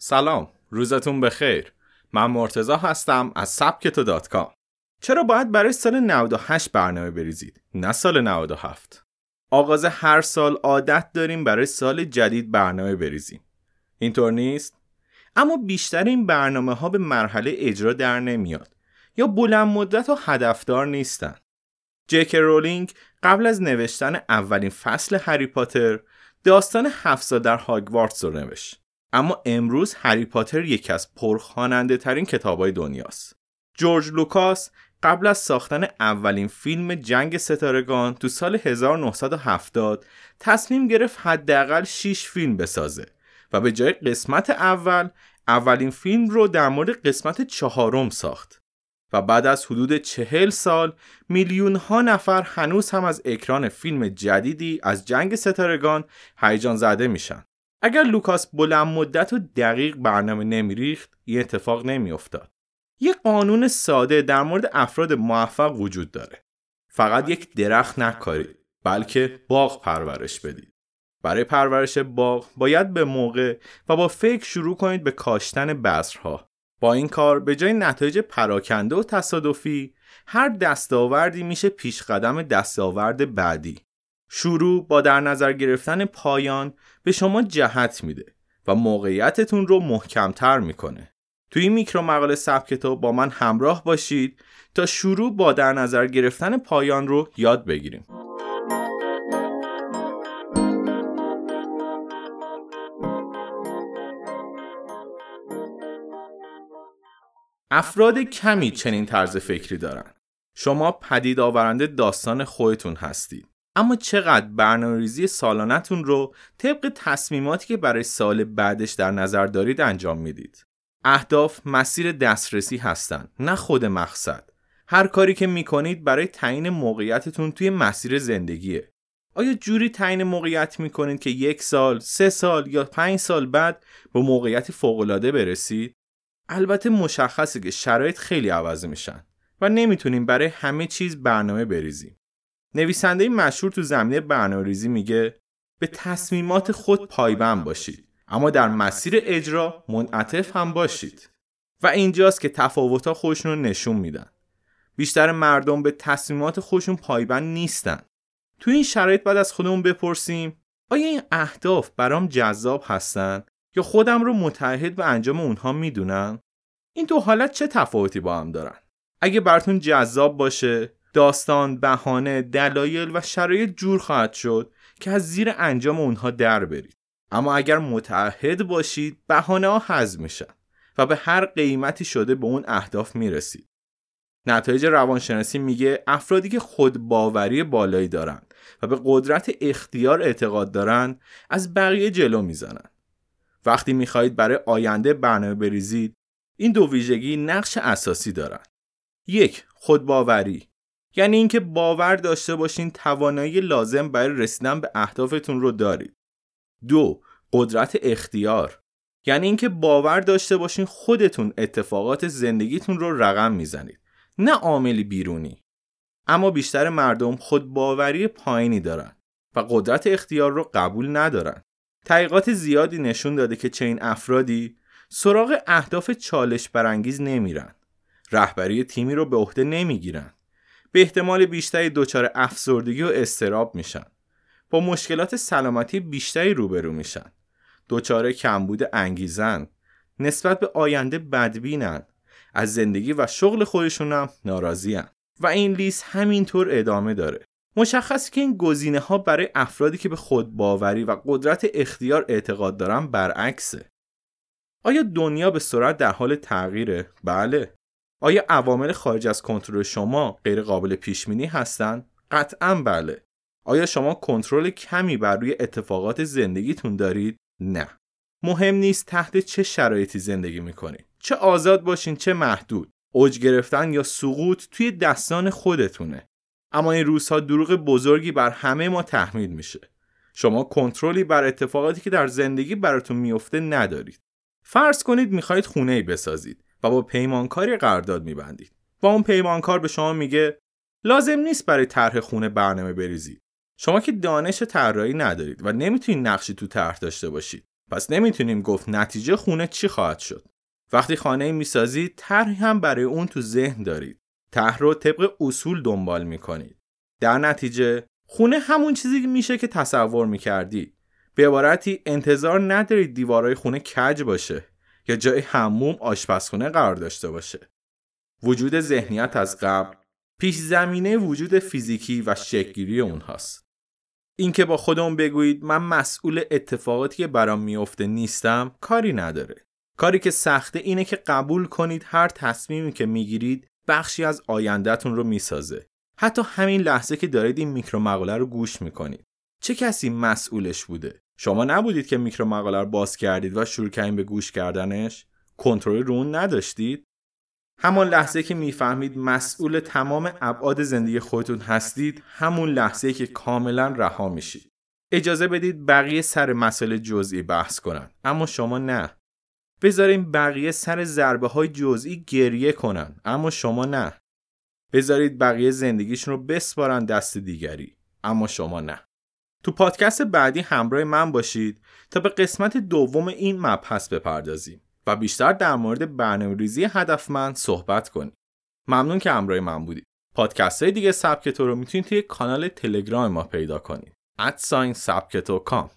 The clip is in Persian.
سلام روزتون بخیر. من مرتضی هستم از سبکتو dot com. چرا باید برای سال 98 برنامه بریزید؟ نه سال 97 آغاز هر سال عادت داریم برای سال جدید برنامه بریزیم. اینطور نیست؟ اما بیشتر این برنامه ها به مرحله اجرا در نمیاد. یا بلند مدت و هدفدار نیستن. جی کی رولینگ قبل از نوشتن اولین فصل هری پاتر داستان هفت در هاگوارتس رو نوشت. اما امروز هری پاتر یکی از پرخواننده ترین کتابای دنیاست. جورج لوکاس قبل از ساختن اولین فیلم جنگ ستارگان تو سال 1970 تصمیم گرفت حداقل 6 فیلم بسازه و به جای قسمت اول اولین فیلم رو در مورد قسمت چهارم ساخت و بعد از حدود چهل سال میلیون ها نفر هنوز هم از اکران فیلم جدیدی از جنگ ستارگان هیجان زده میشن. اگر لوکاس بلند مدت و دقیق برنامه نمیریخت این اتفاق نمیافتاد. یه قانون ساده در مورد افراد موفق وجود داره. فقط یک درخت نکارید بلکه باغ پرورش بدید. برای پرورش باغ باید به موقع و با فکر شروع کنید به کاشتن بذرها. با این کار به جای نتایج پراکنده و تصادفی هر دستاوردی میشه پیش قدم دستاورد بعدی. شروع با در نظر گرفتن پایان به شما جهت میده و موقعیتتون رو محکمتر می‌کنه. توی این میکرو مقاله کتاب با من همراه باشید تا شروع با در نظر گرفتن پایان رو یاد بگیریم. افراد کمی چنین طرز فکری دارن. شما پدید آورنده داستان خودتون هستید. اما چقدر برنامه‌ریزی سالانتون رو طبق تصمیماتی که برای سال بعدش در نظر دارید انجام می‌دید اهداف مسیر دسترسی هستند نه خود مقصد هر کاری که می‌کنید برای تعیین موقعیتتون توی مسیر زندگیه آیا جوری تعیین موقعیت می‌کنید که یک سال، سه سال یا پنج سال بعد به موقعیتی فوقالعاده برسید؟ البته مشخصه که شرایط خیلی عوض میشن و نمی‌تونیم برای همه چیز برنامه بریزیم. نویسنده مشهور تو زمینه برنامه ریزی میگه به تصمیمات خود پایبند باشید اما در مسیر اجرا منعطف هم باشید. و اینجاست که تفاوتها خودشون رو نشون میدن. بیشتر مردم به تصمیمات خودشون پایبند نیستن. تو این شرایط بعد از خودمون بپرسیم آیا این اهداف برام جذاب هستن یا خودم رو متحد به انجام اونها می‌دونم؟ این دو حالت چه تفاوتی با هم دارن؟ اگه براتون جذاب باشه داستان بهانه دلایل و شرایط جور خواهد شد که از زیر انجام اونها در برید. اما اگر متعهد باشید بهانه ها حذف میشن و به هر قیمتی شده به اون اهداف می‌رسید. نتایج روانشناسی میگه افرادی که خود باوری بالایی دارن و به قدرت اختیار اعتقاد دارن از بقیه جلو می‌زنن وقتی می‌خواهید برای آینده برنامه بریزید این دو ویژگی نقش اساسی دارن یک خودباوری. یعنی اینکه باور داشته باشین توانایی لازم برای رسیدن به اهدافتون رو دارید. دو قدرت اختیار. یعنی اینکه باور داشته باشین خودتون اتفاقات زندگیتون رو رقم می‌زنید. نه عاملی بیرونی. اما بیشتر مردم خود باوری پایینی دارن و قدرت اختیار رو قبول ندارن. تحقیقات زیادی نشون داده که چنین افرادی سراغ اهداف چالش برانگیز نمیرن. رهبری تیمی رو به عهده نمی‌گیرن. به احتمال بیشتری دچار افسردگی و استراب میشن. با مشکلات سلامتی بیشتری روبرو میشن. دچار کمبود انگیزن. نسبت به آینده بدبینن. از زندگی و شغل خودشون ناراضیان. و این لیست همینطور ادامه داره. مشخص که این گزینه ها برای افرادی که به خود باوری و قدرت اختیار اعتقاد دارن برعکسه. آیا دنیا به سرعت در حال تغییره؟ بله. آیا عوامل خارج از کنترل شما غیر قابل پیش بینی هستند؟ قطعا بله. آیا شما کنترل کمی بر روی اتفاقات زندگیتون دارید؟ نه. مهم نیست تحت چه شرایطی زندگی می‌کنید. چه آزاد باشین چه محدود. اوج گرفتن یا سقوط توی دستان خودتونه. اما این روزها دروغ بزرگی بر همه ما تحمیل میشه. شما کنترلی بر اتفاقاتی که در زندگی براتون میفته ندارید. فرض کنید می‌خواهید خونه ای بسازید. و با پیمانکاری قرارداد میبندید. و اون پیمانکار به شما میگه لازم نیست برای طرح خونه برنامه بریزید. شما که دانش طراحی ندارید و نمی‌تونید نقشی تو طرح داشته باشید. پس نمی‌تونیم گفت نتیجه خونه چی خواهد شد. وقتی خانه می‌سازید طرحی هم برای اون تو ذهن دارید. طرح رو طبق اصول دنبال می‌کنید. در نتیجه خونه همون چیزی میشه که تصور می‌کردید به عبارتی انتظار ندارید دیوارای خونه کج باشه. یا جای حموم آشپزخونه قرار داشته باشه. وجود ذهنیت از قبل پیش زمینه وجود فیزیکی و شکلگیری اونهاست. اینکه با خودمون بگویید من مسئول اتفاقاتی که برام میفته نیستم کاری نداره. کاری که سخته اینه که قبول کنید هر تصمیمی که می‌گیرید بخشی از آیندهتون رو می‌سازه. حتی همین لحظه که دارید این میکرو مقاله رو گوش می‌کنید. چه کسی مسئولش بوده؟ شما نبودید که میکرو مقاله رو باز کردید و شروع کردین به گوش کردنش؟ کنترل رو اون نداشتید؟ همان لحظه که می‌فهمید مسئول تمام ابعاد زندگی خودتون هستید همون لحظه که کاملا رها میشید. اجازه بدید بقیه سر مسئله جزئی بحث کنن. اما شما نه. بذاریم بقیه سر ضربه های جزئی گریه کنن. اما شما نه. بذارید بقیه زندگیشون رو بسپارن دست دیگری. اما شما نه. تو پادکست بعدی همراه من باشید تا به قسمت دوم این مبحث بپردازیم و بیشتر در مورد برنامه ریزی هدفمند صحبت کنیم. ممنون که همراه من بودید. پادکست های دیگه سبکتو رو می‌تونید توی کانال تلگرام ما پیدا کنید. ادساین سبکتو کام